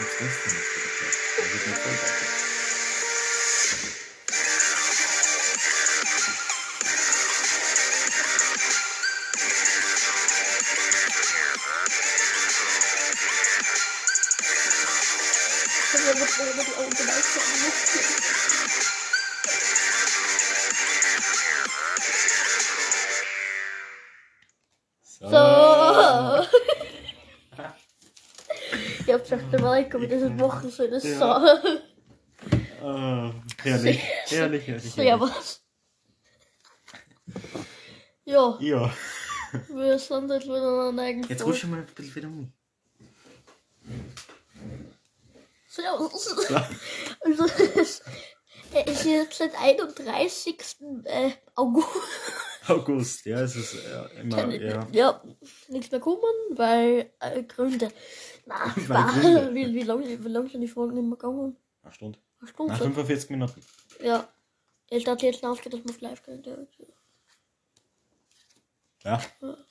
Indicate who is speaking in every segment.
Speaker 1: Jetzt weißt du nicht,
Speaker 2: aber das machen soll das
Speaker 1: Ja.
Speaker 2: so.
Speaker 1: Ah, herrlich, herrlich, herrlich.
Speaker 2: So, ja? Ja,
Speaker 1: Ja.
Speaker 2: wir sind jetzt wieder an eigenen
Speaker 1: Jetzt rutsch mal ein bisschen wieder um.
Speaker 2: So? Ja. Also, es ist jetzt seit 31. äh, August.
Speaker 1: August, ja, es ist ja, immer, ja.
Speaker 2: ja, nichts mehr kommen, weil äh, Gründe. Spaß.
Speaker 1: Gründe.
Speaker 2: Wie, wie lange wie lang sind die Folgen nicht mehr gegangen?
Speaker 1: Eine Stunde.
Speaker 2: Eine Stunde.
Speaker 1: Nach 45 Minuten.
Speaker 2: Ja. Ich dachte jetzt aufgeht, dass man auf live geht. Ja.
Speaker 1: Ja.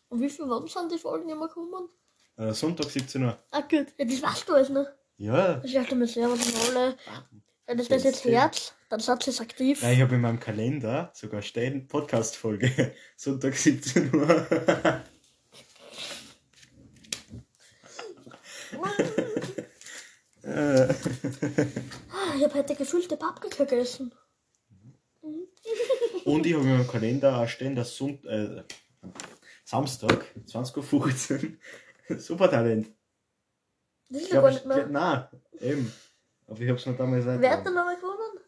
Speaker 2: Und wie viel wann sind die Folgen immer gekommen?
Speaker 1: Äh, Sonntag 17 Uhr.
Speaker 2: Ah, gut. Ja, das weißt du alles, ne?
Speaker 1: Ja.
Speaker 2: Ich dachte mir sehr, was alle. Wenn das, das jetzt Herz, dann sagt es aktiv.
Speaker 1: ja ich habe in meinem Kalender sogar stehen Podcast-Folge. Sonntag 17 Uhr. äh,
Speaker 2: Ah, ich habe heute gefüllte Paprika gegessen.
Speaker 1: Und ich habe in meinem Kalender auch stehen, dass Sonnt äh, Samstag, 20.15 Uhr, Supertalent.
Speaker 2: Das ist
Speaker 1: Ich
Speaker 2: ja gar nicht mehr.
Speaker 1: Nein, eben. Aber ich habe es mir damals
Speaker 2: Wer hat denn nochmal gewonnen?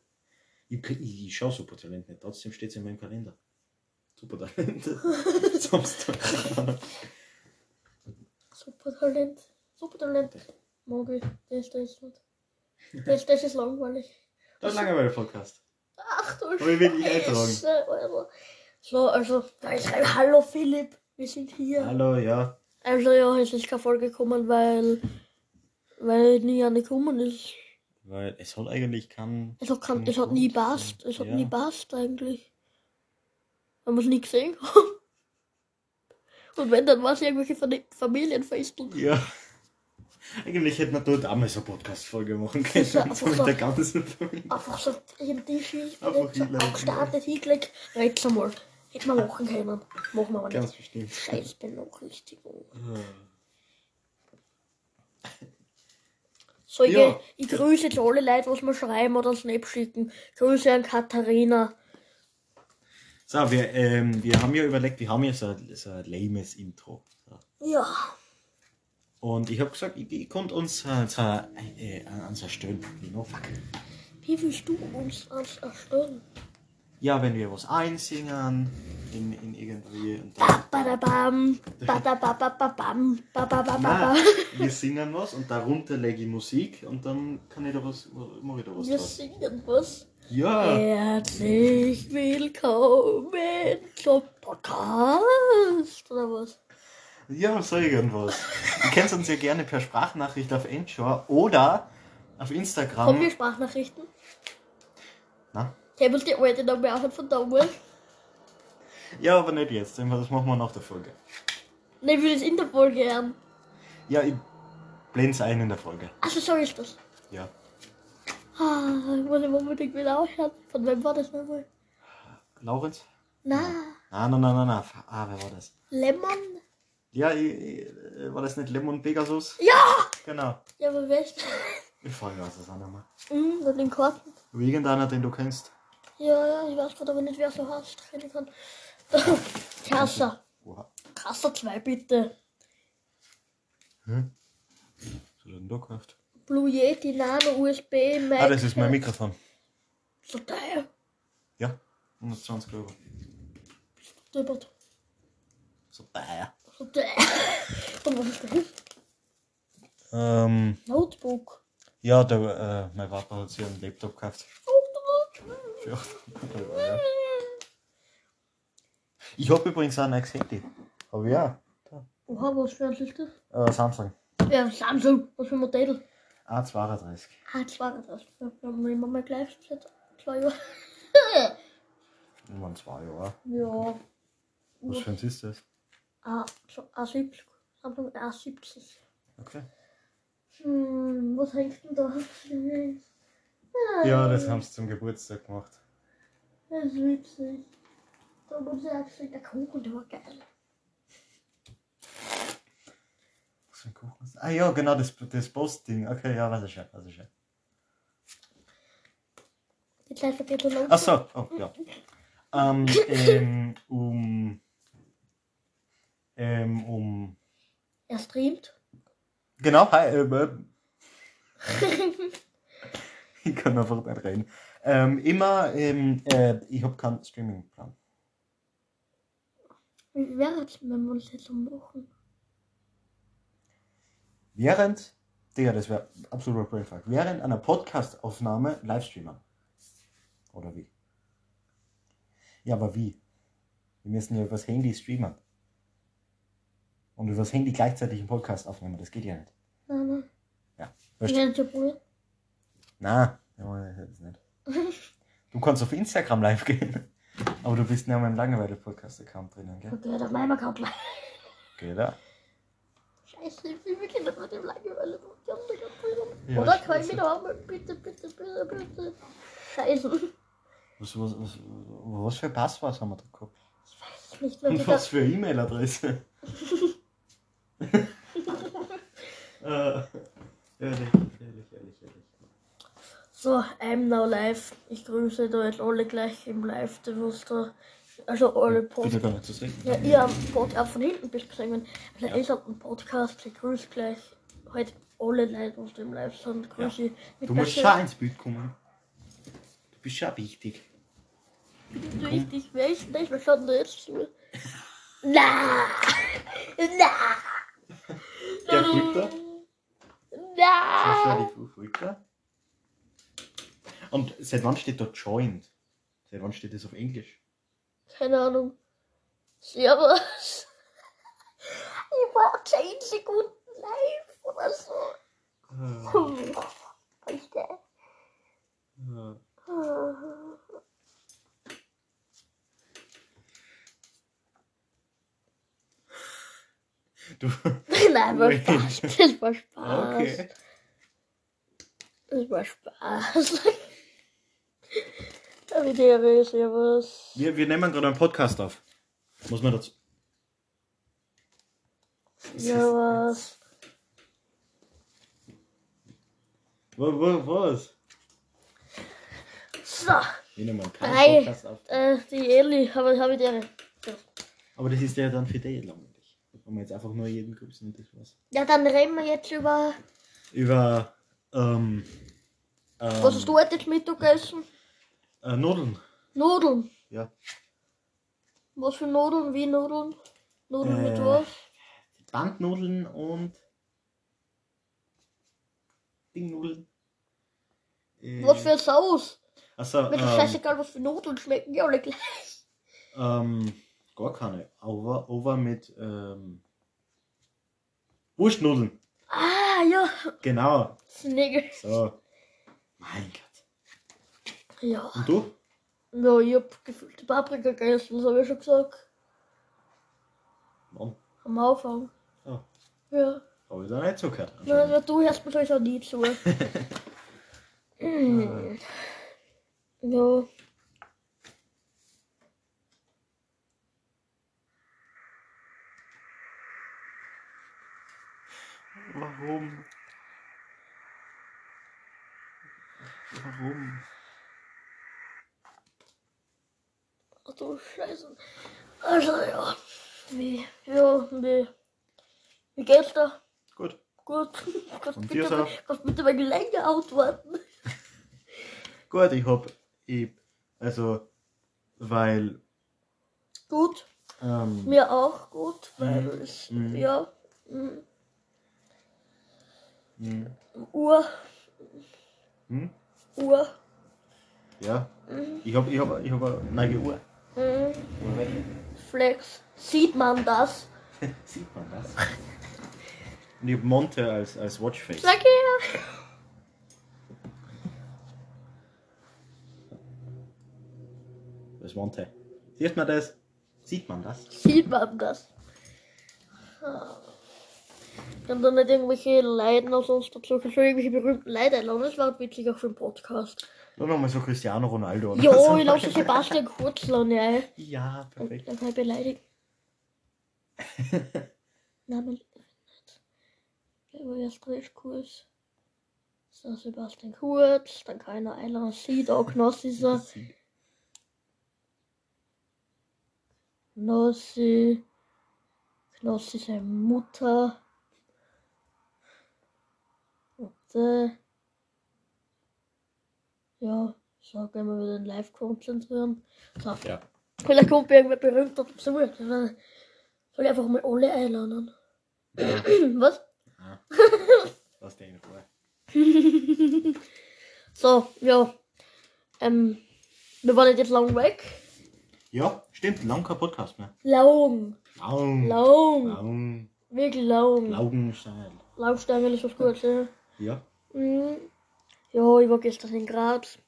Speaker 1: Ich, ich, ich schaue Supertalent nicht, trotzdem steht es in meinem Kalender. Supertalent. Samstag.
Speaker 2: Super Talent. Super Talent. Mag ich. Das, das, nicht. das, das ist langweilig.
Speaker 1: Das ist langweilig Podcast.
Speaker 2: Ach du
Speaker 1: Hab ich wirklich eintragen.
Speaker 2: Scheiße, Alter. So, also, da ich schreibe, hallo Philipp, wir sind hier.
Speaker 1: Hallo, ja.
Speaker 2: Also ja, es ist keine Folge gekommen, weil, weil nie eine gekommen ist.
Speaker 1: Weil es hat eigentlich keinen.
Speaker 2: Es hat, kein, es hat nie passt. Es hat
Speaker 1: Ja.
Speaker 2: nie passt eigentlich. Weil wir es nie gesehen haben. Und wenn, dann war es irgendwelche Fam- Familienfesteln.
Speaker 1: Ja. Eigentlich hätte man dort auch mal so eine Podcast-Folge machen können.
Speaker 2: einfach
Speaker 1: mit
Speaker 2: so-
Speaker 1: der ganzen Familie.
Speaker 2: Einfach so so
Speaker 1: hinlegen.
Speaker 2: angestartet, hingelegt. Red's einmal. Hätten wir machen können. Machen wir aber
Speaker 1: Ganz
Speaker 2: nicht.
Speaker 1: bestimmt.
Speaker 2: Scheiß Benachrichtigung. So, ich,
Speaker 1: Ja.
Speaker 2: ich grüße jetzt alle Leute, was mir schreiben oder Snap schicken. Grüße an Katharina.
Speaker 1: So, wir, ähm, wir haben ja überlegt, wir haben ja so ein, so ein lames Intro. So.
Speaker 2: Ja.
Speaker 1: Und ich habe gesagt, ich, ich konnte uns äh, so, äh, an so erstellen. No, fuck.
Speaker 2: Wie willst du uns als erstellen?
Speaker 1: Ja, wenn wir was einsingen, in, in irgendwie. Und dann,
Speaker 2: Badabam, badabababam.
Speaker 1: Nein, wir singen was und darunter lege ich Musik und dann kann ich da was, mache ich da was
Speaker 2: Wir
Speaker 1: draus.
Speaker 2: singen was.
Speaker 1: Ja,
Speaker 2: Herzlich willkommen zum Podcast. Oder was?
Speaker 1: Ja, so irgendwas. Ihr könnt uns ja gerne per Sprachnachricht auf Endshore oder auf Instagram.
Speaker 2: Haben wir Sprachnachrichten?
Speaker 1: Na?
Speaker 2: Ich habe die alte noch mehr von damals.
Speaker 1: Ja, aber nicht jetzt, das machen wir nach der Folge.
Speaker 2: Nein, ich will das in der Folge hören.
Speaker 1: Ja, ich blende es ein in der Folge.
Speaker 2: Also so ist das.
Speaker 1: Ja.
Speaker 2: Ah, ich muss unbedingt wieder ausschauen. Von wem war das nochmal?
Speaker 1: Laurenz?
Speaker 2: Na,
Speaker 1: Nein, nein, nein, nein, nein. Ah, wer war das?
Speaker 2: Lemon?
Speaker 1: Ja, ich, ich, äh, war das nicht Lemon Pegasus?
Speaker 2: Ja!
Speaker 1: Genau.
Speaker 2: Ja, aber weißt
Speaker 1: Ich frage was das auch nochmal.
Speaker 2: du? Mhm, mit den Karten.
Speaker 1: Irgendeiner, den du kennst.
Speaker 2: Ja, ja, ich weiß gerade aber nicht, wer so heißt. Keine kann. Kasser.
Speaker 1: Oha.
Speaker 2: Kasser 2 bitte.
Speaker 1: Hm? Was hat er denn da gekauft?
Speaker 2: Blue Yeti Nano USB Mac.
Speaker 1: Ah, das ist mein Mikrofon.
Speaker 2: So teuer.
Speaker 1: Ja, 120 Euro. So teuer.
Speaker 2: So teuer.
Speaker 1: Ähm,
Speaker 2: Notebook.
Speaker 1: ja, der, äh, mein Papa hat sich einen Laptop gekauft. Für 800 Euro, ja. Ich habe übrigens auch ein neues Handy. Hab ich auch.
Speaker 2: Oha, was für ein ist das?
Speaker 1: Äh, Samsung.
Speaker 2: Ja, Samsung. Was für ein Modell?
Speaker 1: A32.
Speaker 2: Ah, das war das. Wir haben immer mal gleich seit zwei Jahren.
Speaker 1: Immer zwei Jahre.
Speaker 2: Ja.
Speaker 1: Was für ein ist das?
Speaker 2: A, so A70. Samsung A70.
Speaker 1: Okay.
Speaker 2: Hm, was hängst du da?
Speaker 1: Ja, das haben sie zum Geburtstag gemacht.
Speaker 2: Das ist witzig. Da muss ich auch sagen, der Kuchen, der war geil.
Speaker 1: Was für ein Kuchen ist Ah ja, genau, das, das Postding. Okay, ja, weiß ich schon, weiß ich schon.
Speaker 2: Jetzt lässt er bitte los.
Speaker 1: Ach so, oh, ja. Ähm, ähm, um, ähm, um,
Speaker 2: Er streamt.
Speaker 1: genau, hi, äh, äh, ich kann einfach nicht reden. Ähm, immer, ähm, äh, ich habe keinen Streamingplan.
Speaker 2: Wenn wir uns jetzt ummachen?
Speaker 1: Während, Digga, das wäre absoluter Brainfuck, während einer Podcast-Aufnahme Livestreamen. Oder wie? Ja, aber wie? Wir müssen ja übers Handy streamen. Und übers Handy gleichzeitig einen Podcast aufnehmen, das geht ja nicht.
Speaker 2: Nein, nein.
Speaker 1: Ja,
Speaker 2: es ja probieren.
Speaker 1: Na, ja, das ist nicht. Du kannst auf Instagram live gehen. Aber du bist nicht in meinem Langeweile-Podcast-Account drinnen, gell?
Speaker 2: Okay, machen wir gerade gleich.
Speaker 1: Geht da?
Speaker 2: Scheiße, wie viele Kinder mit dem Langeweile
Speaker 1: Ja,
Speaker 2: Oder kann ich
Speaker 1: scheiße.
Speaker 2: wieder haben? Bitte, bitte, bitte, bitte. Scheiße.
Speaker 1: Was, was, was, was für Passwort haben wir da gehabt?
Speaker 2: Ich weiß nicht, wenn
Speaker 1: Und was
Speaker 2: das.
Speaker 1: für E-Mail-Adresse? äh, ehrlich, ehrlich, ehrlich, ehrlich.
Speaker 2: So, I'm now live. Ich grüße da jetzt alle gleich im Live, was da. Also alle
Speaker 1: Bitte
Speaker 2: Podcast.
Speaker 1: gar nicht zu sehen.
Speaker 2: Ja, ihr am Podcast von hinten bist gesehen. Also
Speaker 1: Ja.
Speaker 2: ich hab einen Podcast, ich grüße gleich heute alle Leute, die im Live sind. Grüße ich mit
Speaker 1: Du musst
Speaker 2: der
Speaker 1: schon ins Bild kommen. Du bist schon wichtig.
Speaker 2: Schön- Richtig, wer ist nicht? Wer schaut denn jetzt zu? Na! Na!
Speaker 1: Der! Das die Filter. Und seit wann steht da Joined? Seit wann steht das auf Englisch?
Speaker 2: Keine Ahnung. Servus. Ich war 10 Sekunden live oder so. Hm. Weißt du?
Speaker 1: Du.
Speaker 2: Nein, war. Spaß. Das war Spaß.
Speaker 1: Okay.
Speaker 2: Das war Spaß. Avidere, servus.
Speaker 1: Wir, wir nehmen gerade einen Podcast auf. Muss man dazu.
Speaker 2: Servus.
Speaker 1: Wo, wo, was?
Speaker 2: So,
Speaker 1: Wir nehmen keinen
Speaker 2: Drei.
Speaker 1: Podcast auf.
Speaker 2: äh, die Eli, habe hab ich dir.
Speaker 1: Aber das ist ja dann für dich langweilig. Kann man jetzt einfach nur jeden grüßen und das war's.
Speaker 2: Ja, dann reden wir jetzt über.
Speaker 1: Über. Ähm, ähm,
Speaker 2: Was hast du heute zum Mittag gegessen?
Speaker 1: Äh, Nudeln.
Speaker 2: Nudeln.
Speaker 1: Ja.
Speaker 2: Was für Nudeln? Wie Nudeln? Nudeln mit
Speaker 1: Äh,
Speaker 2: was?
Speaker 1: Bandnudeln und. Dingnudeln. Äh,
Speaker 2: Was für Sauce?
Speaker 1: Achso,
Speaker 2: Mir ist
Speaker 1: ähm,
Speaker 2: scheißegal, was für Nudeln schmecken, die alle gleich.
Speaker 1: ähm, gar keine. Over, over mit ähm, Wurstnudeln.
Speaker 2: Ah, ja.
Speaker 1: Genau.
Speaker 2: Snigger.
Speaker 1: So. Mein Gott.
Speaker 2: Ja.
Speaker 1: Und du?
Speaker 2: Ja, ich hab gefüllte Paprika gegessen, das habe ich schon gesagt.
Speaker 1: Mann,
Speaker 2: Am Anfang.
Speaker 1: Oh.
Speaker 2: Ja.
Speaker 1: habe ich da nicht zugehört.
Speaker 2: Na, na, du hörst mir sowieso nie zu. Hm. ja.
Speaker 1: Warum? Warum?
Speaker 2: Ach du Scheiße. Also ja. Wie, ja, wie. Wie geht's da?
Speaker 1: Gut.
Speaker 2: Gut. Kannst bitte,
Speaker 1: so?
Speaker 2: kannst bitte mal länger antworten.
Speaker 1: Gut, ich hab. Ich, also, weil.
Speaker 2: Gut.
Speaker 1: Ähm,
Speaker 2: Mir auch gut, weil
Speaker 1: Mhm.
Speaker 2: es,
Speaker 1: Mhm.
Speaker 2: ja. mm,
Speaker 1: hm,
Speaker 2: Uhr.
Speaker 1: hm,
Speaker 2: Uhr.
Speaker 1: ja.
Speaker 2: Mhm.
Speaker 1: Ich hab, ich hab, ich hab eine neue Uhr. weg.
Speaker 2: Flex. Sieht man das?
Speaker 1: Sieht man das? Und ich hab Monte als, als Watchface.
Speaker 2: Sag her.
Speaker 1: Das ist Monte. Sieht man das? Sieht man das?
Speaker 2: Sieht man das? Dann dann nicht irgendwelche Leiden oder sonst dazu. Schon irgendwelche berühmten einladen. Das war witzig auch für den Podcast.
Speaker 1: Nur nochmal so Cristiano Ronaldo. oder
Speaker 2: Jo,
Speaker 1: so.
Speaker 2: ich lasse Sebastian Kurz laden, ja.
Speaker 1: Ja, perfekt.
Speaker 2: Dann kann ich erst recht kurz. So, Sebastian Kurz, dann kann ich noch einladen. Sieht auch Knossi so. Knossi. Knossi seine Mutter. Äh, ja, so gehen wir wieder in Live konzentrieren. So,
Speaker 1: Ja.
Speaker 2: vielleicht kommt irgendwer berühmter dazu. Soll ich einfach mal alle einladen.
Speaker 1: ja.
Speaker 2: Was?
Speaker 1: ja. Lass den in Ruhe.
Speaker 2: So, ja. Ähm, wir waren jetzt lang weg.
Speaker 1: Ja, stimmt. Lang kein Podcast mehr.
Speaker 2: Lang.
Speaker 1: Lang.
Speaker 2: Lang.
Speaker 1: Lang.
Speaker 2: Wirklich lang.
Speaker 1: Laugenstein.
Speaker 2: Laufstange ist was Gutes, ja.
Speaker 1: Ja.
Speaker 2: Mhm. Ja, ich war gestern in Graz.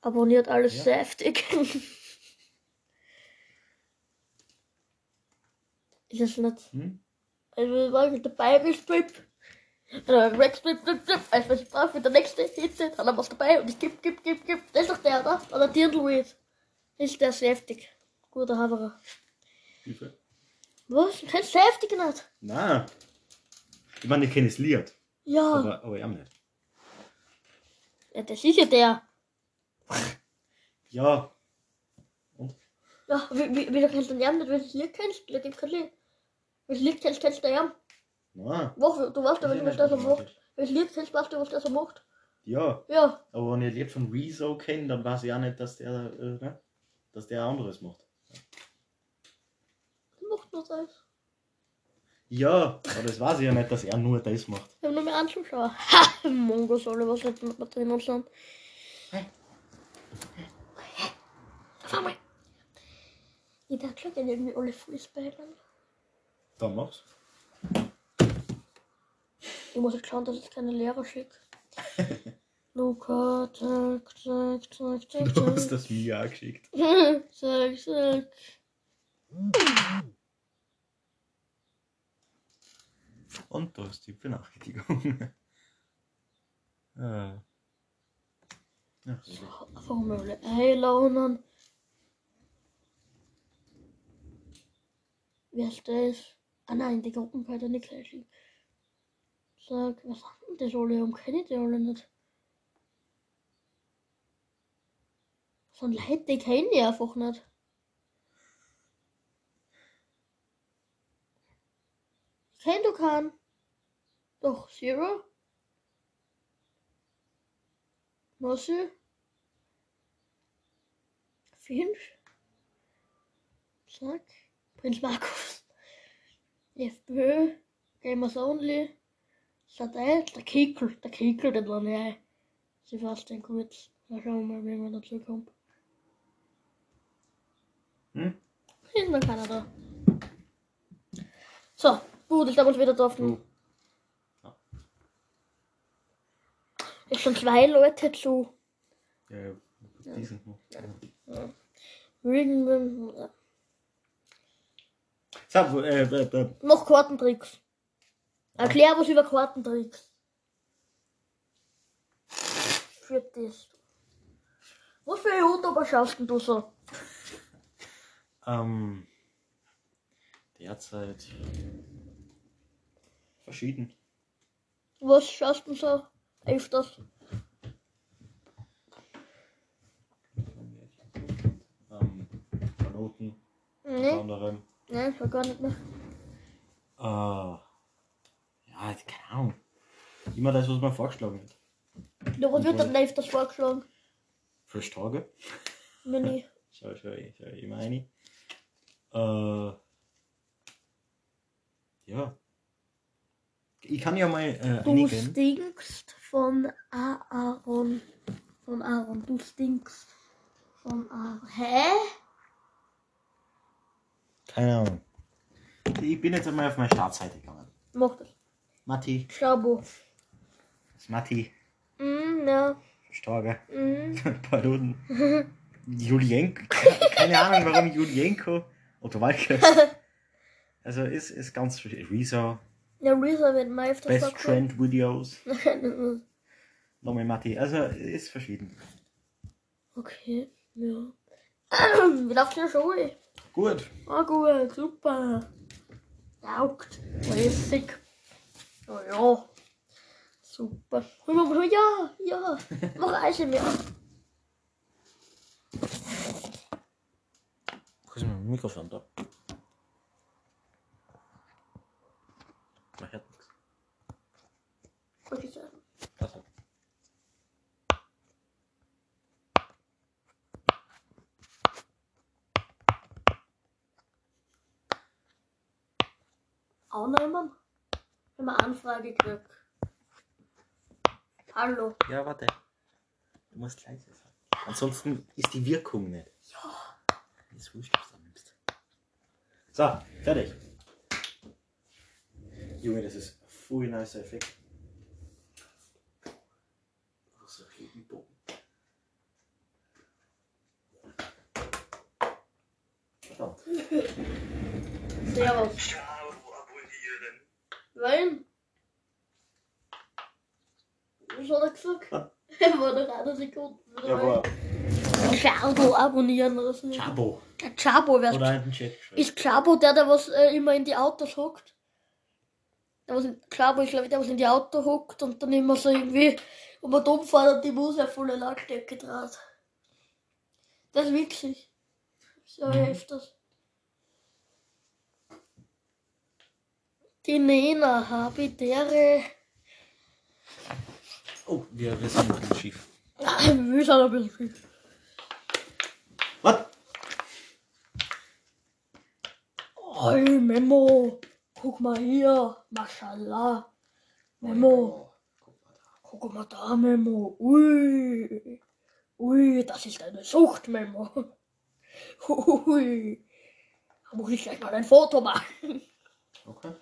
Speaker 2: Abonniert alles
Speaker 1: Ja.
Speaker 2: sehr heftig. ist es nicht.
Speaker 1: Hm?
Speaker 2: Also, war ich dabei gestrippt. Rex strip, strip, strip. Weißt du, was ich brauche für der nächste Hitze? Dann haben wir was dabei und ich gib, gib, gib, gib. Das ist doch der, oder? Oder. Das ist der sehr heftig. Guter Haberer.
Speaker 1: Hilfe.
Speaker 2: Was? Du kennst sehr heftig nicht?
Speaker 1: Nein. Ich meine, ich kenne das Lied.
Speaker 2: Ja.
Speaker 1: Aber, aber ich auch nicht.
Speaker 2: ja. Das ist ja der.
Speaker 1: Ja.
Speaker 2: Ja, wie, wie, kennst du den Jan nicht? Welches Lied kennst du? Da gibt's kein Lied. Welches Lied kennst, kennst du den Jan?
Speaker 1: Nein.
Speaker 2: Wo, du weißt ja,
Speaker 1: Kenn ich
Speaker 2: was der so macht.
Speaker 1: automatisch.
Speaker 2: Welches Lied kennst du, weißt du, was der so macht?
Speaker 1: Ja.
Speaker 2: Ja.
Speaker 1: Aber wenn ich ein Lied von Rezo kenne, dann weiß ich auch nicht, dass der, äh, ne? dass der anderes macht.
Speaker 2: Der macht nur das.
Speaker 1: Ja, aber das weiß ich ja nicht, dass er nur das macht.
Speaker 2: Ich hab nur mehr anzuschauen. Ha! Mongos alle, was nicht mit drinnen sind. Auf einmal. Ich dachte schon gerne irgendwie alle Fußballern.
Speaker 1: Dann mach's.
Speaker 2: Ich muss jetzt schauen, dass ich keine Lehrer schicke. Luca, zack, zack, zack, zack,
Speaker 1: Du hast das mir auch geschickt.
Speaker 2: zack, zack.
Speaker 1: Und du hast die Benachrichtigung. äh. Ja,
Speaker 2: Einfach mal alle einladen. Wer ist das? Ah nein, die Gruppen kann ich nicht gleich schicken. Sag, was haben das alle? Warum kenne ich die alle nicht? So ein Leute, die kenne ich einfach nicht. Ich kenn du keinen. Doch, Zero. Nossi. Finch. Zack. Prinz Markus. FPÖ. Gamers Only. Sat1. Der Kickel. Der Kickel, den war nicht. Sebastian Kurz. Mal schauen wir mal, wie man dazu kommt.
Speaker 1: Hm?
Speaker 2: Ist noch keiner da. Gut, ich darf uns wieder drauf.
Speaker 1: Du. Ja.
Speaker 2: Es sind zwei Leute zu.
Speaker 1: Ja, ja. Diesen noch.
Speaker 2: Wegen, äh,
Speaker 1: So, äh, äh, äh,
Speaker 2: noch Kartentricks. Erklär was über Kartentricks. Für das. Was für YouTuber schaust du so?
Speaker 1: ähm, derzeit verschieden.
Speaker 2: Was schaust du so öfters?
Speaker 1: Ähm, Vernoten, unter
Speaker 2: Ne?
Speaker 1: anderem.
Speaker 2: Ne, ich war gar nicht mehr.
Speaker 1: Äh, ja, jetzt keine Ahnung. Immer das, was mir vorgeschlagen wird.
Speaker 2: Ja, was wird denn öfters vorgeschlagen?
Speaker 1: Frisch Tage.
Speaker 2: Mir nie.
Speaker 1: Schau, schau, schau immer rein. Äh, ja. Ich kann ja mal äh,
Speaker 2: Du
Speaker 1: einigen.
Speaker 2: stinkst von Aaron. Von Aaron. Du stinkst von Aaron. Hä?
Speaker 1: Keine Ahnung. Ich bin jetzt einmal auf meine Startseite gegangen.
Speaker 2: Mach das.
Speaker 1: Matti,
Speaker 2: Schabo.
Speaker 1: das ist Matti,
Speaker 2: Mm, ja.
Speaker 1: Tage.
Speaker 2: Mm.
Speaker 1: Pardon. Julienko. Keine Ahnung, warum Julienko. Otto Walke. Also ist, ist ganz schwierig.
Speaker 2: Ja, Risa wird mal öfters
Speaker 1: Best
Speaker 2: vorkommen.
Speaker 1: Trend Videos. Nochmal Matti. Also ist verschieden.
Speaker 2: okay, ja. Wie läuft die Schule?
Speaker 1: Gut.
Speaker 2: Ah, gut, super. Taugt. Lässig. Ja, ja. Super. Ja, ja. Mach Eisen mehr.
Speaker 1: Wo ist mein Mikrofon da? Man hört nichts.
Speaker 2: Was ist das?
Speaker 1: Also.
Speaker 2: Annehmen? Wenn Anfrage kriegt. Hallo.
Speaker 1: Ja, warte. Du musst leise sein. Ansonsten ist die Wirkung nicht. Ja. Ist wurscht, was du nimmst. So, fertig. Junge, das ist ein voll nice Effekt. Was ein Regenbogen. Verdammt.
Speaker 2: Servus.
Speaker 3: Ciao, abonnieren.
Speaker 2: Nein. Was hat er gesagt? Er war noch eine Sekunde.
Speaker 1: Ja, aber
Speaker 2: Chabo abonnieren oder so.
Speaker 1: Chabo.
Speaker 2: Der Chabo, wer
Speaker 1: Oder in den Chat geschrieben.
Speaker 2: ist Chabo der, der was äh, immer in die Autos hockt? Der was in, Chabo ist, glaube ich, der was in die Auto hockt und dann immer so irgendwie um und umfährt und die Musik volle Lautstärke draht. Das ist witzig. So
Speaker 1: Mhm.
Speaker 2: öfters. Die Nena Habitäre.
Speaker 1: Oh, wir, wir sind im Schiff.
Speaker 2: Wir sind ein bisschen viel.
Speaker 1: Was?
Speaker 2: Oi, Memo. Guck mal hier. Mashallah. Memo. Guck mal da, Memo. Ui. Ui, das ist eine Sucht, Memo. Ui. Da muss ich gleich mal ein Foto machen.
Speaker 1: Okay.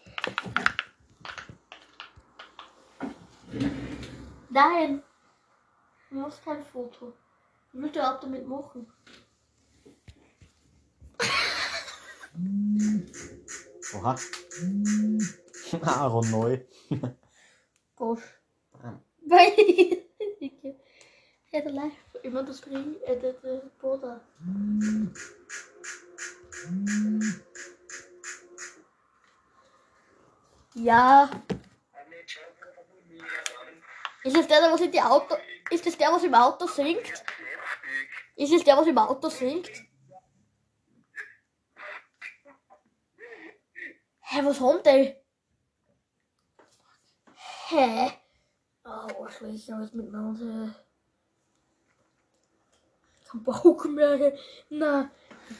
Speaker 2: Nein. Du machst kein Foto. Willst du überhaupt damit machen?
Speaker 1: Oha. Aaron neu.
Speaker 2: Gosh.
Speaker 1: Ah.
Speaker 2: Weil. Hätte leicht immer das Ring, äh, der, der Boda. Ja. Ist es der, der was in die Auto. Ist es der, was im Auto singt? Ist es der, was im Auto singt? Hä, was haben die? Hä? Oh, schlecht, aber jetzt miteinander. Kein Bauch mehr. Na,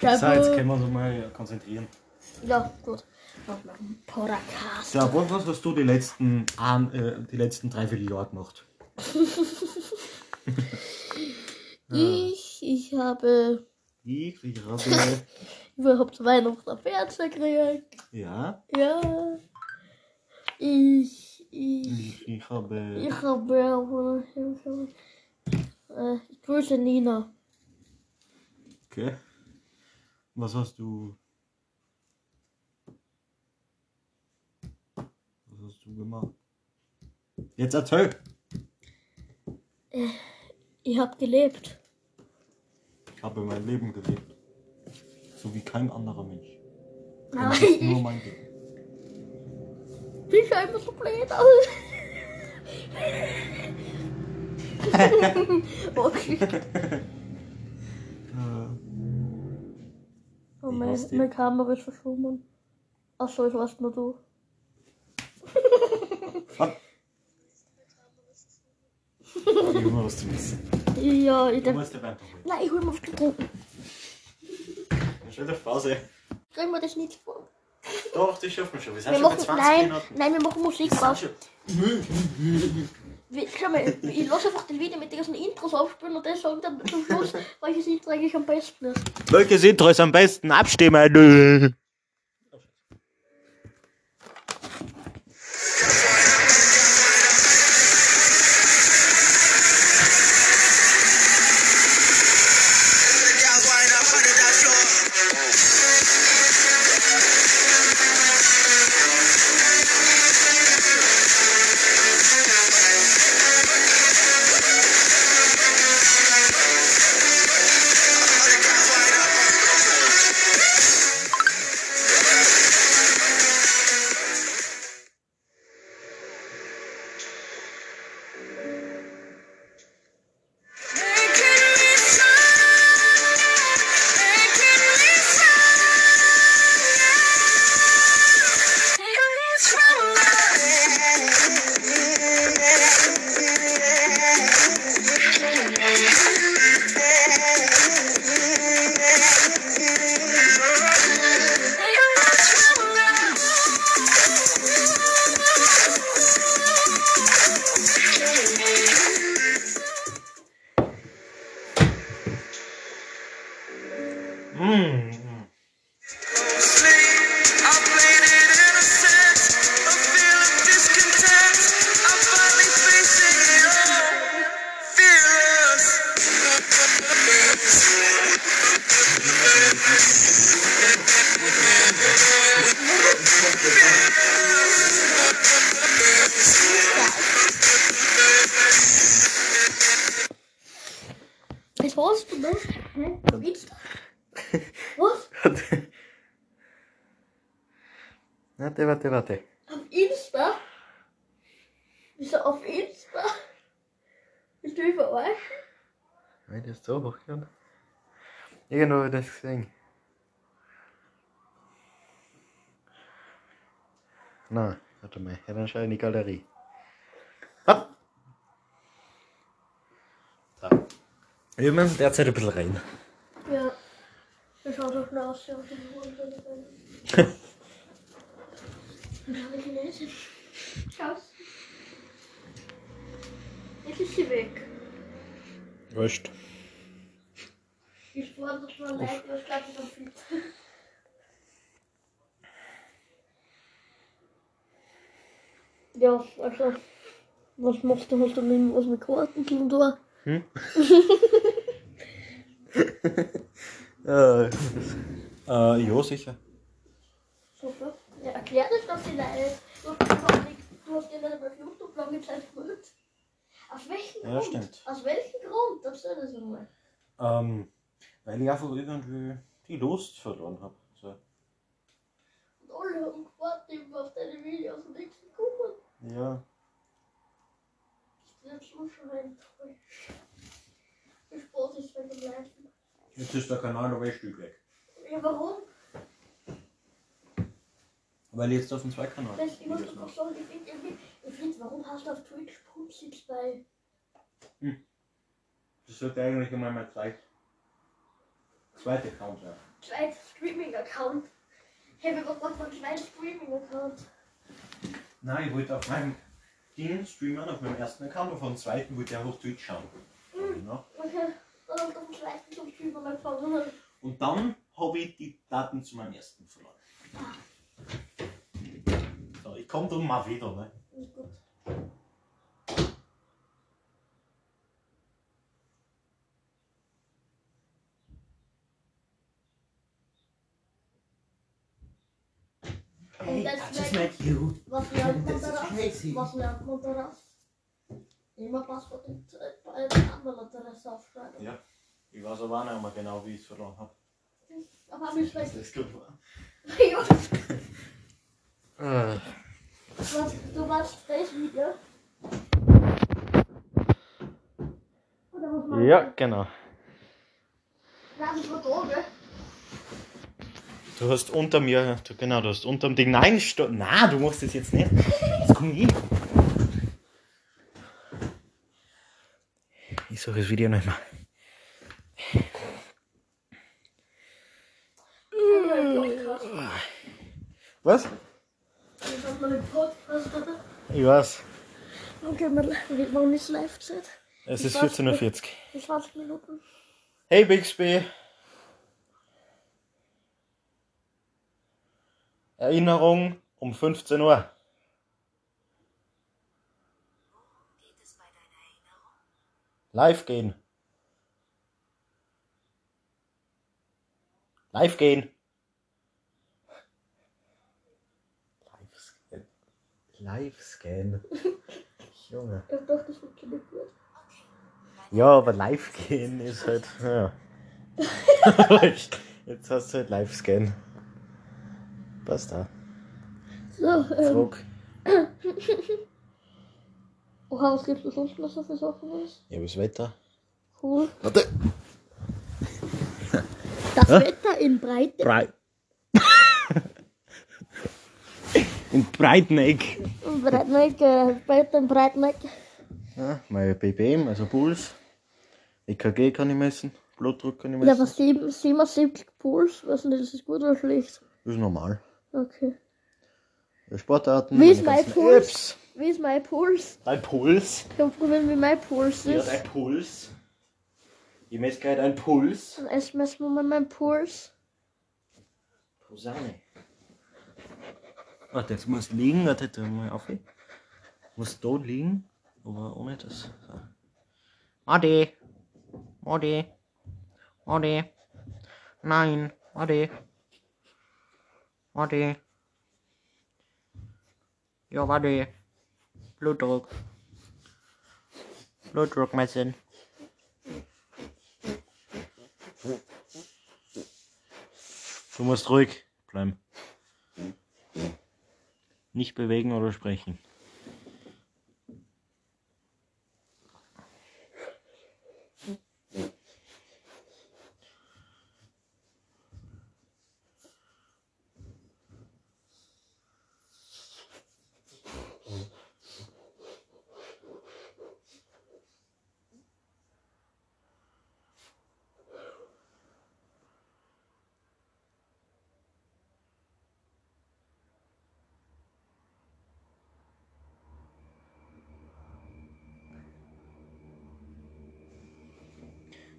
Speaker 1: So, jetzt können wir uns mal konzentrieren.
Speaker 2: Ja, gut. Podcast.
Speaker 1: So, was, was hast du die letzten, ein, äh, die letzten drei, vier Jahre gemacht?
Speaker 2: Ich, ich habe
Speaker 1: Ich, ich habe.
Speaker 2: überhaupt Weihnachten ein Fernseher gekriegt.
Speaker 1: ja,
Speaker 2: Ja. Ich, ich,
Speaker 1: ich, ich habe.
Speaker 2: ich habe, ich habe, äh, ich grüße Nina.
Speaker 1: Okay. Was hast du. Was hast du gemacht? Jetzt erzähl!
Speaker 2: Ich habe gelebt.
Speaker 1: Ich habe mein Leben gelebt. So wie kein anderer Mensch.
Speaker 2: Nein.
Speaker 1: es ist nur mein Leben.
Speaker 2: Schaue immer so blöd aus. okay.
Speaker 1: Äh,
Speaker 2: Oh,
Speaker 1: Wie
Speaker 2: meine,
Speaker 1: die?
Speaker 2: Kamera ist verschwommen. Achso, ich weiß nur du.
Speaker 1: fuck. Junge, was du wissen.
Speaker 2: Ja, ich
Speaker 1: Du
Speaker 2: darf.
Speaker 1: musst dir einfach holen.
Speaker 2: Nein, ich hol mir auf den Trinken.
Speaker 1: Stell dir Pause.
Speaker 2: Stell mir das nicht vor.
Speaker 1: Doch, das schaffen wir schon. Wir sind
Speaker 2: Wir
Speaker 1: schon bei
Speaker 2: machen,
Speaker 1: 20
Speaker 2: nein,
Speaker 1: Minuten.
Speaker 2: nein, wir machen Musik
Speaker 1: Wir.
Speaker 2: Wir- Schau mal, ich lasse einfach den Video mit den ganzen Intros aufspielen und das sagen dann zum Schluss, welches Intro eigentlich am besten ist.
Speaker 1: Welches Intro ist am besten? Abstimmen! Irgendwo habe ich das gesehen. Na, warte mal. Ja, dann schau in die Galerie. Hopp! So. Wir müssen derzeit ein bisschen rein.
Speaker 2: Ja. Das schaut doch nur aus, ja, auf dem Mond. Dann habe ich gelesen. Schaust. Jetzt ist sie weg.
Speaker 1: Wurscht.
Speaker 2: Ich war doch mal leid, was glaube ich noch viel. Ja, also, was machst du? Hast du mit, was mit Karten tun da?
Speaker 1: Äh, äh, ja, sicher.
Speaker 2: Super. Ja, erklär das doch den Leuten. Du hast gesagt, du hast dir nicht auf YouTube lange Zeit gemacht. Auf welchen
Speaker 1: Ja,
Speaker 2: Grund?
Speaker 1: stimmt.
Speaker 2: Aus welchem Grund? Erzähl das mal.
Speaker 1: Ähm, weil ich einfach irgendwie die Lust verloren habe. So.
Speaker 2: Und alle haben gewartet eben auf deine Videos und nichts gekommen.
Speaker 1: Ja.
Speaker 2: Ich bin jetzt schon schon enttäuscht. Wie Spaß ist wenn du bleibst.
Speaker 1: Jetzt ist der Kanal aber ein Stück weg.
Speaker 2: Ja, warum?
Speaker 1: Weil ich jetzt auf dem Zweikanal.
Speaker 2: Das, ich muss doch noch sagen, ich finde irgendwie, ich find, warum hast du auf Twitch Pupsix bei
Speaker 1: Das sollte eigentlich immer mein zweit. Zweiter Account sein.
Speaker 2: zweit Streaming-Account? Hey, wir brauchen einen zweiten Streaming-Account.
Speaker 1: Nein, ich wollte auf meinem Ding streamen, auf meinem ersten Account, auf dem zweiten wollte ich einfach Twitch schauen. Ja.
Speaker 2: Okay, dann auf dem zweiten zum Streaming-Account.
Speaker 1: Und dann habe ich die Daten zu meinem ersten verloren. So, ich komme dann mal wieder, ne?
Speaker 2: Ist gut.
Speaker 1: Hey,
Speaker 2: das
Speaker 1: I just
Speaker 2: like-
Speaker 1: met you.
Speaker 2: Was lernt man
Speaker 1: Das ist
Speaker 2: daraus?
Speaker 1: crazy.
Speaker 2: Was lernt man daraus? Immer Passwort und äh, E-Mail-Adresse aufschreiben.
Speaker 1: Ja. Ich weiß aber auch nicht mehr genau, wie ich es verloren habe.
Speaker 2: Aber hab ich schlecht.
Speaker 1: ist gut war.
Speaker 2: Ja,
Speaker 1: Äh,
Speaker 2: was, du machst das Video? Oder was machst
Speaker 1: ja,
Speaker 2: du?
Speaker 1: genau.
Speaker 2: Nein, das war da, gell?
Speaker 1: Du hast unter mir, du, genau, du hast unter dem Ding. Nein, stopp. Nein, du machst das jetzt nicht. Jetzt komm ich. Ich suche das Video nicht mehr. Was?
Speaker 2: Ich
Speaker 1: weiß.
Speaker 2: Okay, wir wann ist Live-Zeit?
Speaker 1: Es ist
Speaker 2: Ich weiß
Speaker 1: 14.40 Uhr.
Speaker 2: In 20 Minuten.
Speaker 1: Hey Bixby. Erinnerung um 15 Uhr. Live gehen. Live gehen. Live scan. Live scan. Junge.
Speaker 2: Ich dachte, das funktioniert gut.
Speaker 1: Ja, aber live gehen ist halt. Ja. Jetzt hast du halt live da.
Speaker 2: So, ähm.
Speaker 1: Zurück.
Speaker 2: Oha, was gibt's da sonst noch so für Sachen? Was?
Speaker 1: Ja, das Wetter.
Speaker 2: Cool.
Speaker 1: Warte.
Speaker 2: Das
Speaker 1: Hä?
Speaker 2: Wetter in Breite.
Speaker 1: Breit. In Breiteneck.
Speaker 2: In Breitneck, äh, Wetter in Breitneck.
Speaker 1: Ja, mein BBM, also Puls. EKG kann ich messen. Blutdruck kann ich
Speaker 2: Ja,
Speaker 1: messen.
Speaker 2: aber 7, 77 Puls, weiß nicht, ist das gut oder schlecht?
Speaker 1: Das ist normal.
Speaker 2: Okay.
Speaker 1: Sportarten.
Speaker 2: Wie ist mein Puls?
Speaker 1: Apps.
Speaker 2: Wie ist mein Puls?
Speaker 1: Dein Puls.
Speaker 2: Ich hab probiert, wie mein Puls
Speaker 1: Ja,
Speaker 2: ist.
Speaker 1: dein Puls. Ich messe gerade deinen Puls.
Speaker 2: Dann erst messen wir mal meinen Puls.
Speaker 1: Posaune. Warte, jetzt musst du liegen. Warte, tu mal auf. Du musst da liegen, aber ohne das. So. Ade. Ade. Ade. Nein. Ade. Ade. Ja, warte. Blutdruck. Blutdruck messen. Du musst ruhig bleiben. Nicht bewegen oder sprechen.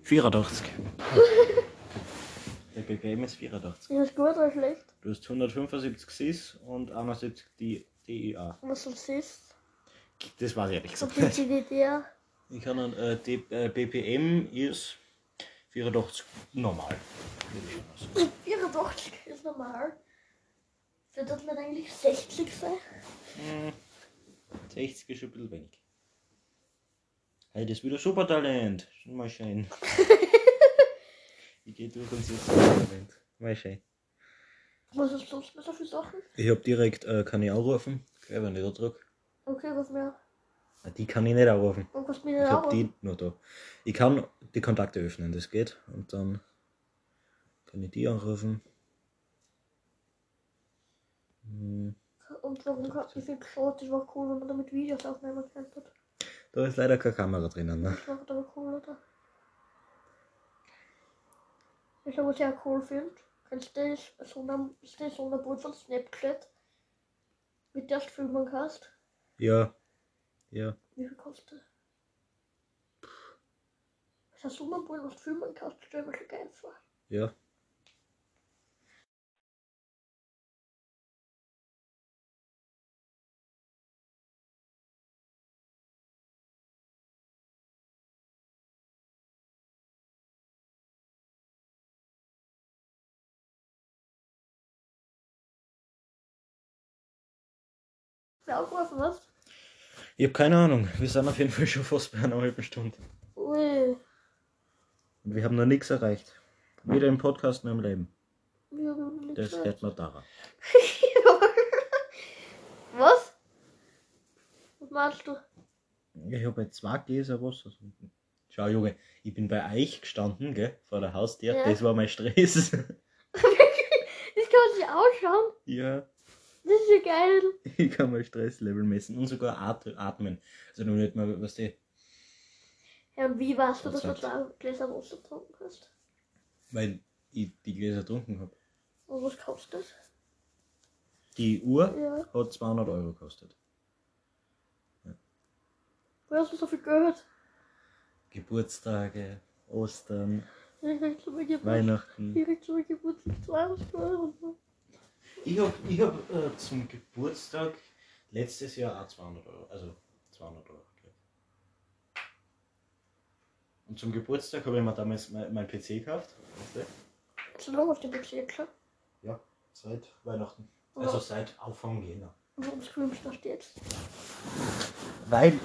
Speaker 1: Vierundachtzig. Der BPM ist 84.
Speaker 2: Ist das gut oder schlecht?
Speaker 1: Du hast 175 SIS und 71 D- DIA.
Speaker 2: Was du siehst?
Speaker 1: Das weiß ich ehrlich
Speaker 2: So die DDR.
Speaker 1: Ich kann dann, äh, D, äh, BPM ist 84 normal. Würde ich schon sagen.
Speaker 2: 84 ist normal. Wird das nicht eigentlich 60 sein?
Speaker 1: Hm, 60 ist schon ein bisschen wenig. Hey, das ist wieder Supertalent. Mal schön. ich gehe durch und sehe Supertalent. Mal schön.
Speaker 2: Was ist sonst mit so viele Sachen?
Speaker 1: Ich hab direkt, äh, kann ich anrufen. Gleich, wenn ich da drück.
Speaker 2: Okay, was mehr?
Speaker 1: Ah, Die kann ich nicht anrufen.
Speaker 2: Und was mir
Speaker 1: Ich hab die nur da. Ich kann die Kontakte öffnen, das geht. Und dann kann ich die anrufen. Hm,
Speaker 2: Und warum kann ich finde schon, das war cool, wenn man damit Videos aufnehmen könnte.
Speaker 1: Da ist leider keine Kamera drinnen. Ne?
Speaker 2: Das macht aber cool, oder? Ich habe sehr cool finde. Kennst du das? So das eine Boot von Snapchat? Mit der du filmen kannst?
Speaker 1: Ja. Ja.
Speaker 2: Wie viel kostet das? Das ist so ein Boot, was du filmen kannst, stell mir schon geil vor.
Speaker 1: Ja.
Speaker 2: Wer aufgerufen was?
Speaker 1: Ich habe keine Ahnung. Wir sind auf jeden Fall schon fast bei einer halben Stunde.
Speaker 2: Ui,
Speaker 1: Und wir haben noch nichts erreicht. Weder im Podcast noch im Leben.
Speaker 2: wir haben nichts
Speaker 1: Das hört man daran.
Speaker 2: Was? Was meinst du?
Speaker 1: Ich habe jetzt zwei Gläser Wasser. Schau, Junge, ich bin bei euch gestanden, gell, vor der Haustür.
Speaker 2: Ja.
Speaker 1: Das war mein Stress.
Speaker 2: Das kann man sich ausschauen.
Speaker 1: ja,
Speaker 2: Das ist ja geil.
Speaker 1: ich kann mein Stresslevel messen und sogar at atmen. Also nur nicht mal, was die.
Speaker 2: Ja, und wie weißt du, dass du zwei Gläser Wasser getrunken hast?
Speaker 1: Weil ich die Gläser getrunken habe.
Speaker 2: Und was kostet das?
Speaker 1: Die Uhr
Speaker 2: Ja.
Speaker 1: hat 200 Euro gekostet.
Speaker 2: Wo hast du so viel gehört?
Speaker 1: Geburtstage, Ostern. Weihnachten.
Speaker 2: Ich krieg zu mir Geburtstag 200 Euro.
Speaker 1: Ich habe ich hab, äh, zum Geburtstag letztes Jahr auch 200 Euro, also 200 Euro gekriegt. Und zum Geburtstag habe ich mir damals mein, mein PC gekauft. Weißt du?
Speaker 2: So lange auf dem PC klar.
Speaker 1: Ja, seit Weihnachten. Also seit Anfang Jänner.
Speaker 2: Warum streamst du das jetzt?
Speaker 1: Weil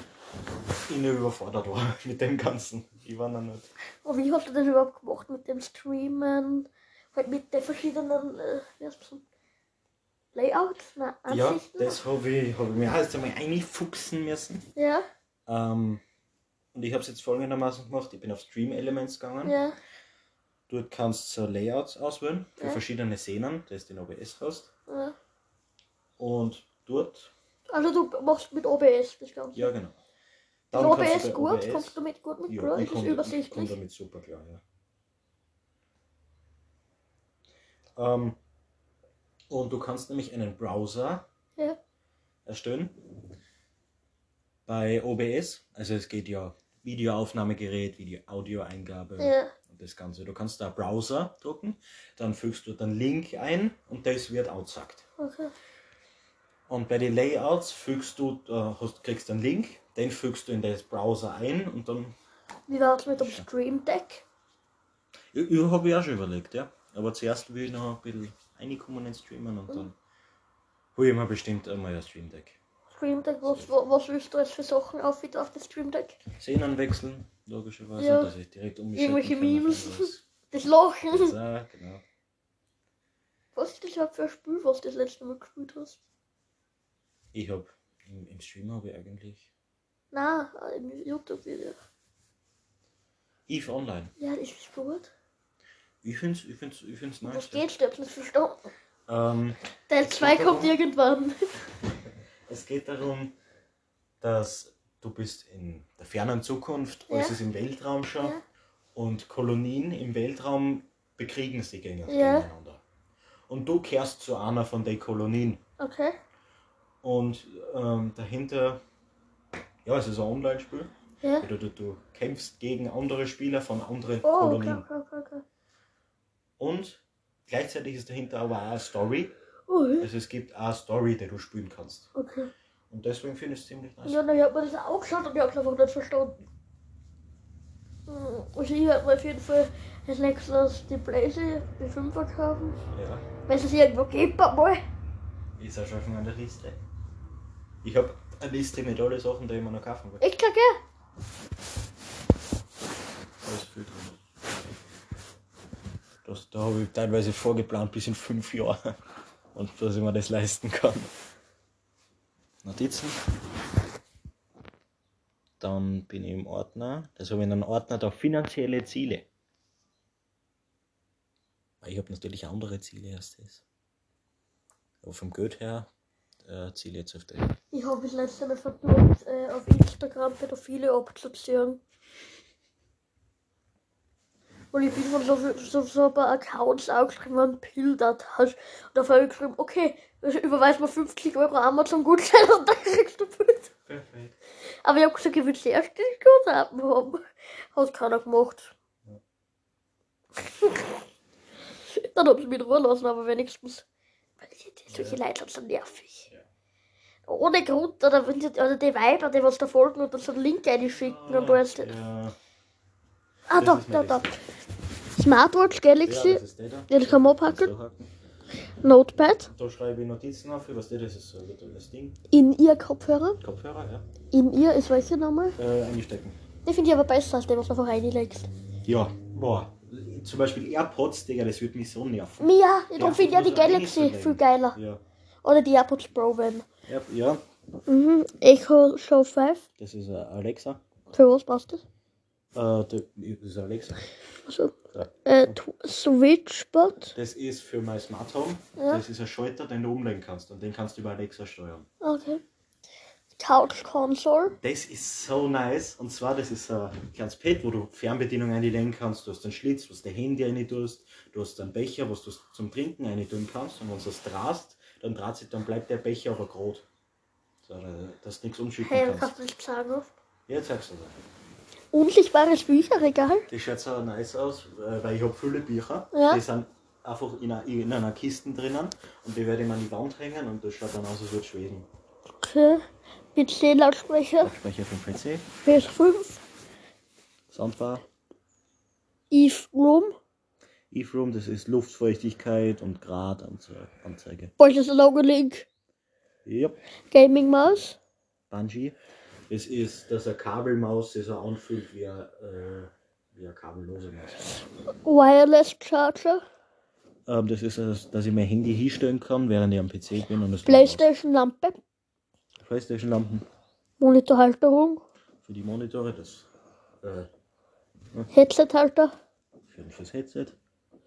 Speaker 1: ich nicht überfordert war mit dem Ganzen. Ich war noch nicht.
Speaker 2: Und wie hast du das überhaupt gemacht mit dem Streamen? Halt mit den verschiedenen, äh, wie heißt das? Layouts? Nein,
Speaker 1: Ja,
Speaker 2: Ansichten?
Speaker 1: das habe ich, hab ich mir erst einmal einfuchsen müssen.
Speaker 2: Ja,
Speaker 1: Ähm, und ich habe es jetzt folgendermaßen gemacht. Ich bin auf Stream Elements gegangen.
Speaker 2: ja,
Speaker 1: Dort kannst du Layouts auswählen für
Speaker 2: Ja.
Speaker 1: verschiedene Szenen, das du in OBS hast.
Speaker 2: ja.
Speaker 1: Und dort,
Speaker 2: Also du machst mit OBS das Ganze.
Speaker 1: ja genau. Dann kannst
Speaker 2: OBS gut?
Speaker 1: OBS
Speaker 2: Kommst du damit gut mit
Speaker 1: ja,
Speaker 2: klar?
Speaker 1: ich
Speaker 2: Ist es
Speaker 1: komme komm
Speaker 2: übersichtlich?
Speaker 1: damit super klar, ja. Ähm, und du kannst nämlich einen Browser
Speaker 2: Ja.
Speaker 1: erstellen bei OBS. Also es geht ja Videoaufnahmegerät, Video-Audioeingabe
Speaker 2: Ja,
Speaker 1: und das Ganze. Du kannst da Browser drucken, dann fügst du den Link ein und das wird outsagt.
Speaker 2: okay.
Speaker 1: Und bei den Layouts fügst du, äh, hast, kriegst du einen Link, den fügst du in das Browser ein und dann
Speaker 2: Wie war es mit dem Stream Deck?
Speaker 1: Ich, ich habe ich auch schon überlegt, ja. Aber zuerst will ich noch ein bisschen reinkommen ins Streamen und dann hole ich mir bestimmt einmal ein Stream Deck.
Speaker 2: Stream Deck, was, wa- was willst du jetzt für Sachen auf, wieder auf das Stream Deck?
Speaker 1: Szenen wechseln, logischerweise,
Speaker 2: Ja.
Speaker 1: dass ich direkt umgeschalten
Speaker 2: Irgendwelche
Speaker 1: kann auf
Speaker 2: Memes. Das Lachen.
Speaker 1: Auch, genau.
Speaker 2: Was ist das überhaupt für ein Spiel, was du das letzte Mal gespielt hast?
Speaker 1: Ich hab im, im Stream habe ich eigentlich
Speaker 2: Nein, im YouTube-Video.
Speaker 1: Eve Online.
Speaker 2: Ja, das ist gut.
Speaker 1: Ich find's, ich find's, ich find's nice.
Speaker 2: Geht's? Ich hab's nicht verstanden.
Speaker 1: Ähm,
Speaker 2: Teil 2
Speaker 1: geht
Speaker 2: kommt irgendwann.
Speaker 1: es geht darum, dass du bist in der fernen Zukunft, alles
Speaker 2: Ja.
Speaker 1: ist im Weltraum schon
Speaker 2: Ja.
Speaker 1: und Kolonien im Weltraum bekriegen sie
Speaker 2: Ja.
Speaker 1: gegeneinander. Und du kehrst zu einer von den Kolonien.
Speaker 2: Okay.
Speaker 1: Und ähm, dahinter, ja, es ist ein Online-Spiel.
Speaker 2: Ja.
Speaker 1: Du, du, du kämpfst gegen andere Spieler von anderen
Speaker 2: Oh,
Speaker 1: Kolonien.
Speaker 2: okay, okay, okay.
Speaker 1: Und gleichzeitig ist dahinter aber auch eine Story.
Speaker 2: Oh, ja.
Speaker 1: Also es gibt auch eine Story, die du spielen kannst.
Speaker 2: okay.
Speaker 1: Und deswegen finde ich es ziemlich nice.
Speaker 2: Ja, na, ich hab mir das auch geschaut und ich hab's einfach nicht verstanden. Also ich werde mir auf jeden Fall als nächstes die Blaze, die 5 kaufen.
Speaker 1: Ja,
Speaker 2: Wenn es es irgendwo gibt, mal.
Speaker 1: ist auch schon auf meiner Liste. Ich habe eine Liste mit allen Sachen, die ich mir noch kaufen will.
Speaker 2: Ich gern.
Speaker 1: Alles viel drin. Das, da habe ich teilweise vorgeplant bis in fünf Jahren. Und dass ich mir das leisten kann. Notizen. Dann bin ich im Ordner. Das habe ich in einem Ordner da finanzielle Ziele. Ich habe natürlich andere Ziele als das. Aber vom Geld her äh, ziele jetzt auf das.
Speaker 2: Ich habe das letzte Mal versucht, äh, auf Instagram Pädophile abzuziehen. Und ich bin von so, so, so ein paar Accounts aufgeschrieben, wenn Bildert hast. Und da habe ich geschrieben, okay, überweis mir 50 Euro Amazon-Gutschein und dann kriegst du Bild.
Speaker 1: Perfekt.
Speaker 2: Aber ich habe gesagt, ich will zuerst die Guthaben haben. Hat keiner gemacht. dann haben sie mich in Ruhe lassen, aber wenigstens. Weil solche Leute sind so nervig.
Speaker 1: Ja.
Speaker 2: Ohne Grund, oder, wenn sie, oder die Weiber, die was da folgen und dann so einen Link einschicken und alles.
Speaker 1: Ja,
Speaker 2: Ah, da,
Speaker 1: mein
Speaker 2: da. Smartwatch Galaxy,
Speaker 1: ja, das
Speaker 2: kann man
Speaker 1: haken.
Speaker 2: Notepad,
Speaker 1: Da schreibe ich Notizen auf, was das ist, so ein virtuelles Ding.
Speaker 2: in ihr Kopfhörer.
Speaker 1: Kopfhörer, ja.
Speaker 2: In ihr ist welche nochmal?
Speaker 1: Äh, einstecken.
Speaker 2: Die finde ich aber besser als der, was du einfach reinlegst.
Speaker 1: Ja, boah. Zum Beispiel AirPods, Digga, das würde mich so nerven.
Speaker 2: Ja,
Speaker 1: Ja,
Speaker 2: darum finde ich ja die Galaxy viel geiler.
Speaker 1: Ja.
Speaker 2: Oder die AirPods Pro wenn.
Speaker 1: Ja, ja,
Speaker 2: Mhm. Echo Show 5.
Speaker 1: das ist äh, Alexa.
Speaker 2: Für was passt das?
Speaker 1: Äh, das ist Alexa.
Speaker 2: Also,
Speaker 1: Ja.
Speaker 2: äh, Switchbot.
Speaker 1: Das ist für mein Smart Home.
Speaker 2: Ja.
Speaker 1: Das ist ein Schalter, den du umlegen kannst und den kannst du über Alexa steuern.
Speaker 2: Okay. Couch Console.
Speaker 1: Das ist so nice. Und zwar, das ist ein kleines Pad, wo du Fernbedienung einlegen kannst. Du hast einen Schlitz, wo du dein Handy rein tust. Du hast einen Becher, wo du zum Trinken rein tun kannst. Und wenn du es drast, dann, draht sich, dann bleibt der Becher aber gerade. So, dass du nichts umschütten
Speaker 2: Hey,
Speaker 1: kannst.
Speaker 2: kannst du nicht sagen.
Speaker 1: Jetzt sagst du das.
Speaker 2: Unsichtbares Bücherregal.
Speaker 1: Das schaut so nice aus, äh, weil ich habe viele Bücher.
Speaker 2: Ja.
Speaker 1: Die sind einfach in einer, in einer Kiste drinnen und die werde ich mir an die Wand hängen und das schaut dann aus, als würde es schweben.
Speaker 2: Okay. PC-Lautsprecher.
Speaker 1: Lautsprecher vom PC,
Speaker 2: PS5.
Speaker 1: Soundbar,
Speaker 2: Eve Room.
Speaker 1: Eve Room, das ist Luftfeuchtigkeit und Gradanzeige.
Speaker 2: Logo Link?
Speaker 1: Yep.
Speaker 2: Gaming Maus.
Speaker 1: Bungee. Das ist, dass eine Kabelmaus sich so anfühlt wie eine, äh, wie eine kabellose Maus.
Speaker 2: Wireless Charger.
Speaker 1: Ähm, das ist, dass dass ich mein Handy hinstellen kann, während ich am PC bin und es
Speaker 2: Playstation Lampe.
Speaker 1: Playstation Lampen
Speaker 2: Monitorhalterung.
Speaker 1: für die Monitore, das äh,
Speaker 2: Headset-Halter.
Speaker 1: für fürs Headset.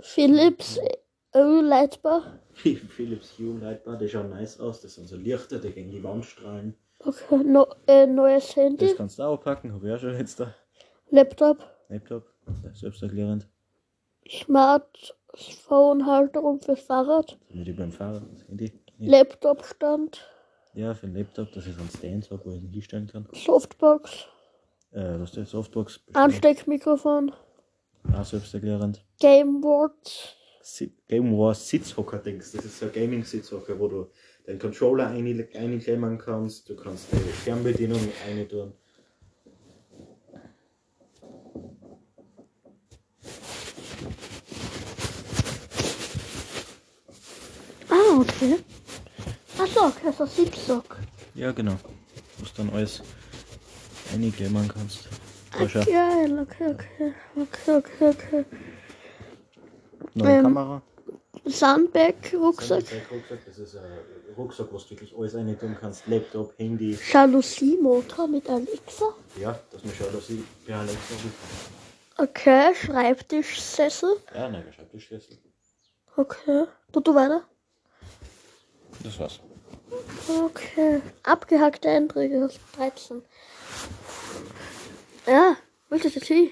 Speaker 2: Philips Ölleitbar.
Speaker 1: Philips Hue Lightbar, die schauen nice aus. Das sind so Lichter, die gegen die Wand strahlen.
Speaker 2: Okay, no, äh, neues Handy.
Speaker 1: Das kannst du auch packen, habe ich auch schon jetzt da.
Speaker 2: Laptop.
Speaker 1: Laptop, selbsterklärend.
Speaker 2: Smartphone-Halterung fürs Fahrrad.
Speaker 1: Ich beim Fahrrad das Handy. Ja,
Speaker 2: Laptop-Stand.
Speaker 1: ja, für den Laptop, dass ich so einen Stand habe, wo ich ihn hinstellen kann.
Speaker 2: Softbox.
Speaker 1: Äh, was ist das? Softbox?
Speaker 2: Ansteckmikrofon.
Speaker 1: Auch selbsterklärend.
Speaker 2: Gameboard.
Speaker 1: Si- Game Wars Sitzhocker-Dings. Das ist so ein Gaming-Sitzhocker, wo du den Controller ein- einklemmen kannst. Du kannst die Fernbedienung reintun.
Speaker 2: Ah, okay. Achso, okay, das ist ein Sitzsack.
Speaker 1: Ja, genau. Wo du dann alles einklemmern kannst. Schau.
Speaker 2: Geil, okay, okay. Okay, okay, okay.
Speaker 1: Neue
Speaker 2: Ähm,
Speaker 1: Kamera.
Speaker 2: Sandbag, Rucksack.
Speaker 1: Rucksack, das ist ein Rucksack, wo du wirklich alles rein tun kannst. Laptop, Handy.
Speaker 2: Jalousie-Motor mit Alexa.
Speaker 1: Ja, dass man ich per Alexa rufen
Speaker 2: Okay, Schreibtischsessel.
Speaker 1: Ja, nein, Schreibtischschlüssel.
Speaker 2: Okay. Du, du weiter.
Speaker 1: Das war's.
Speaker 2: Okay. Abgehackte Einträge aus 13. Ja, willst du das hin?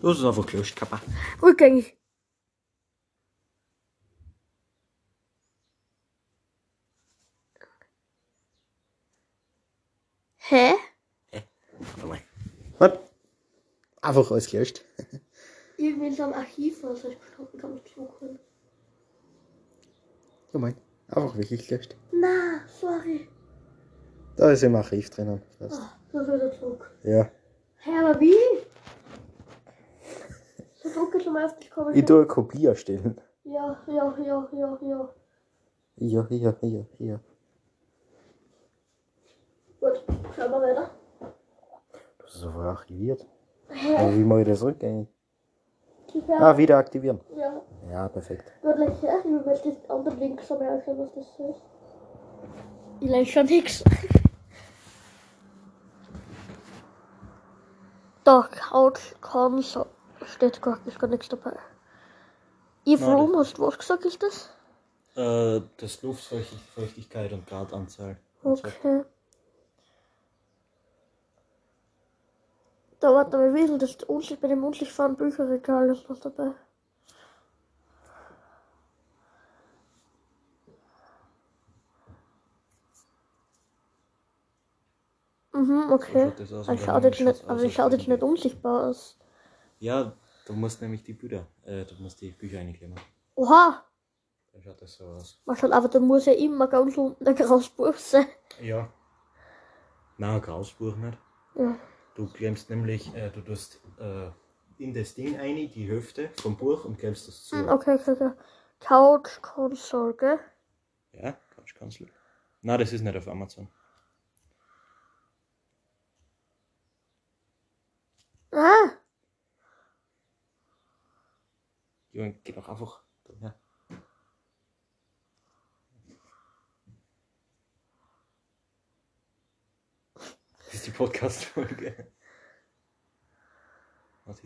Speaker 1: Du hast es einfach gelöscht, Kappa.
Speaker 2: Rückgängig. Hä?
Speaker 1: Warte mal. Was? Einfach alles gelöscht.
Speaker 2: Irgendwie in so einem Archiv, was ich gestanden kann, ich suchen.
Speaker 1: Ja, mein. Einfach wirklich gelöscht.
Speaker 2: Na, sorry.
Speaker 1: Da ist im Archiv drinnen. Fast.
Speaker 2: Ah, so wieder zurück.
Speaker 1: Ja.
Speaker 2: Hä, aber wie? So drucke schon mal auf dich kommen.
Speaker 1: Ich tue eine Kopie erstellen.
Speaker 2: Ja, ja, ja, ja, ja.
Speaker 1: Ja, ja, ja, ja.
Speaker 2: Wir weiter.
Speaker 1: Das ist einfach archiviert.
Speaker 2: Hä?
Speaker 1: Aber wie mache ich das rückgängig?
Speaker 2: Ja.
Speaker 1: Ah, wieder aktivieren.
Speaker 2: ja.
Speaker 1: Ja, perfekt.
Speaker 2: Like, ja, ich will das andere Links anschauen, was das ist. Ich lese schon nix. Da, Couch Console. Steht gar, ist gar nichts dabei. Eve
Speaker 1: Nein,
Speaker 2: Room, hast du was gesagt, ist das?
Speaker 1: Äh, das Luftfeuchtigkeit und Gradanzahl.
Speaker 2: Okay. Da warte mal, wie das unsicht, bei dem unsichtbaren Bücherregal ist noch dabei? Mhm, okay.
Speaker 1: das aus,
Speaker 2: Aber ich
Speaker 1: dann
Speaker 2: schaut jetzt nicht, aber ich schaut jetzt nicht unsichtbar aus.
Speaker 1: Ja, du musst nämlich die Bücher, äh, du musst die Bücher einklemmen.
Speaker 2: Oha!
Speaker 1: Dann schaut das so aus.
Speaker 2: Man schaut, aber da muss ja immer ganz unten ein graues Buch sein.
Speaker 1: Ja. Na, Grausbuch nicht.
Speaker 2: Ja.
Speaker 1: Du klemmst nämlich, äh, du tust äh, in das Ding ein, die Hälfte vom Buch und klemmst das zu.
Speaker 2: Hm, okay, okay, okay. Couch Console, gell?
Speaker 1: Ja, Couch Console. Na, das ist nicht auf Amazon.
Speaker 2: Ah!
Speaker 1: Junge, geh doch einfach. Ja. Das ist die Podcast-Folge. Was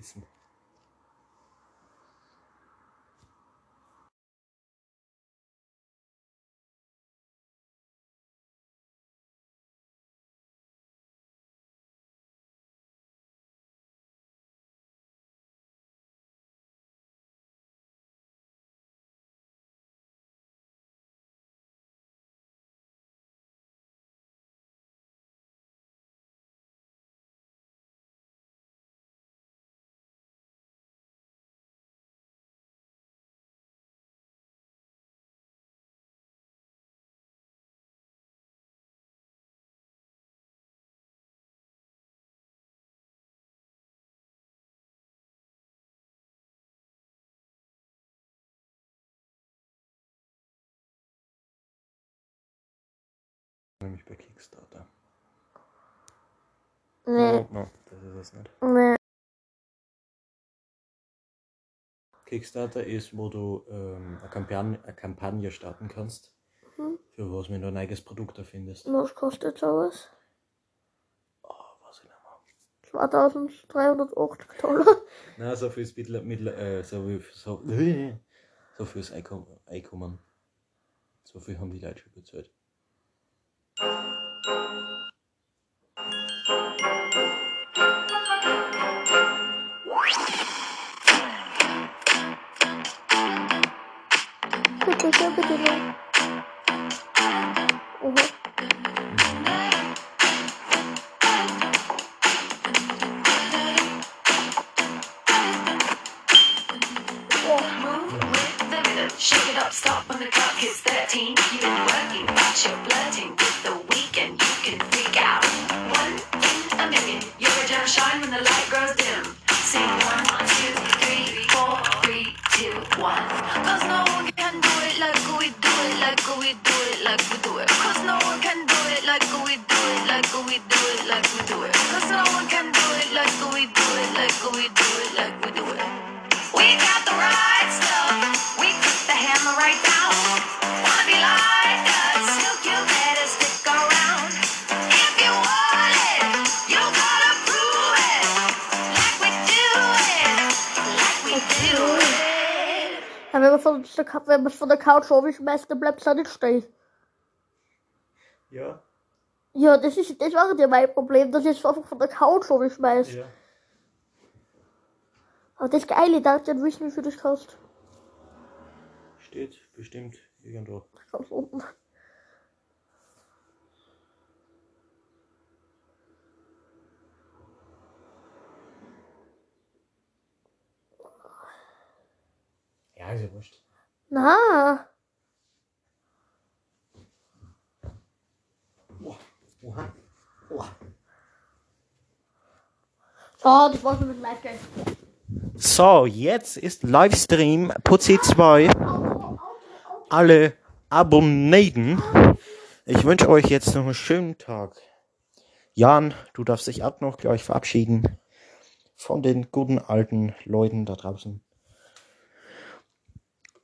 Speaker 1: Nämlich bei Kickstarter.
Speaker 2: Nee,
Speaker 1: no, das ist es nicht.
Speaker 2: nee.
Speaker 1: Kickstarter ist, wo du ähm, eine, Kampagne, eine Kampagne starten kannst,
Speaker 2: Mhm.
Speaker 1: für was wenn du ein eigenes Produkt erfindest.
Speaker 2: Was kostet sowas?
Speaker 1: Oh, was ich nicht mehr.
Speaker 2: 2380 Dollar.
Speaker 1: Na, so viel ist mittler, mittler, äh, so viel, so, so viel ist Einkommen. So viel haben die Leute schon bezahlt.
Speaker 2: Wenn man von der, Ka- wenn man von der Couch aufschmeißt, dann bleibt es nicht stehen.
Speaker 1: Ja.
Speaker 2: Ja, das ist, das war ja mein Problem, dass ich es einfach von der Couch aufschmeiß.
Speaker 1: Ja.
Speaker 2: Aber das Geile, da dann wissen, wie viel das kostet.
Speaker 1: Steht bestimmt irgendwo.
Speaker 2: Ganz unten.
Speaker 1: Ja, ist ja wurscht.
Speaker 2: Na,
Speaker 1: Oha. Oha.
Speaker 2: so, das war's mit Live Game.
Speaker 1: So, jetzt ist Livestream Putzi 2. Alle Abonnenten. Ich wünsche euch jetzt noch einen schönen Tag. Jan, du darfst dich auch noch gleich verabschieden von den guten alten Leuten da draußen.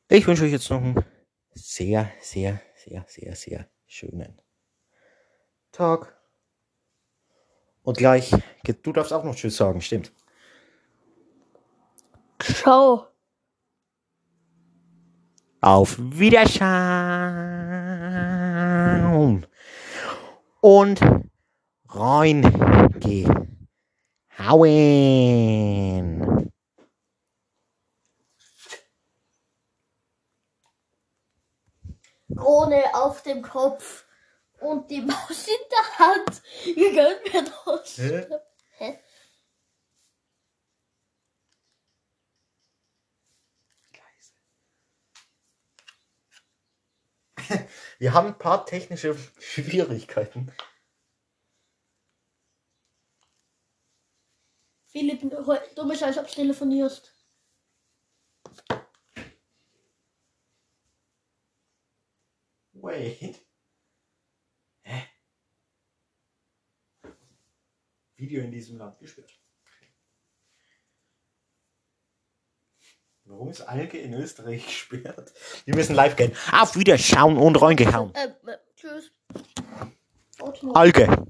Speaker 1: Ich wünsche euch jetzt noch einen sehr, sehr, sehr, sehr, sehr schönen Tag. Und gleich, du darfst auch noch Tschüss sagen, stimmt.
Speaker 2: Ciao.
Speaker 1: Auf Wiederschauen. Und reingehauen.
Speaker 2: Krone auf dem Kopf und die Maus in der Hand. Ihr gönnt mir das.
Speaker 1: Hä?
Speaker 2: Hä?
Speaker 1: Wir haben ein paar technische Schwierigkeiten.
Speaker 2: Philipp, du bist als ob du telefonierst.
Speaker 1: Wait. Hä? Video in diesem Land gesperrt. Warum ist Alge in Österreich gesperrt? Wir müssen live gehen. Auf Wiederschauen und reingehauen.
Speaker 2: Ähm, äh, tschüss.
Speaker 1: Alge.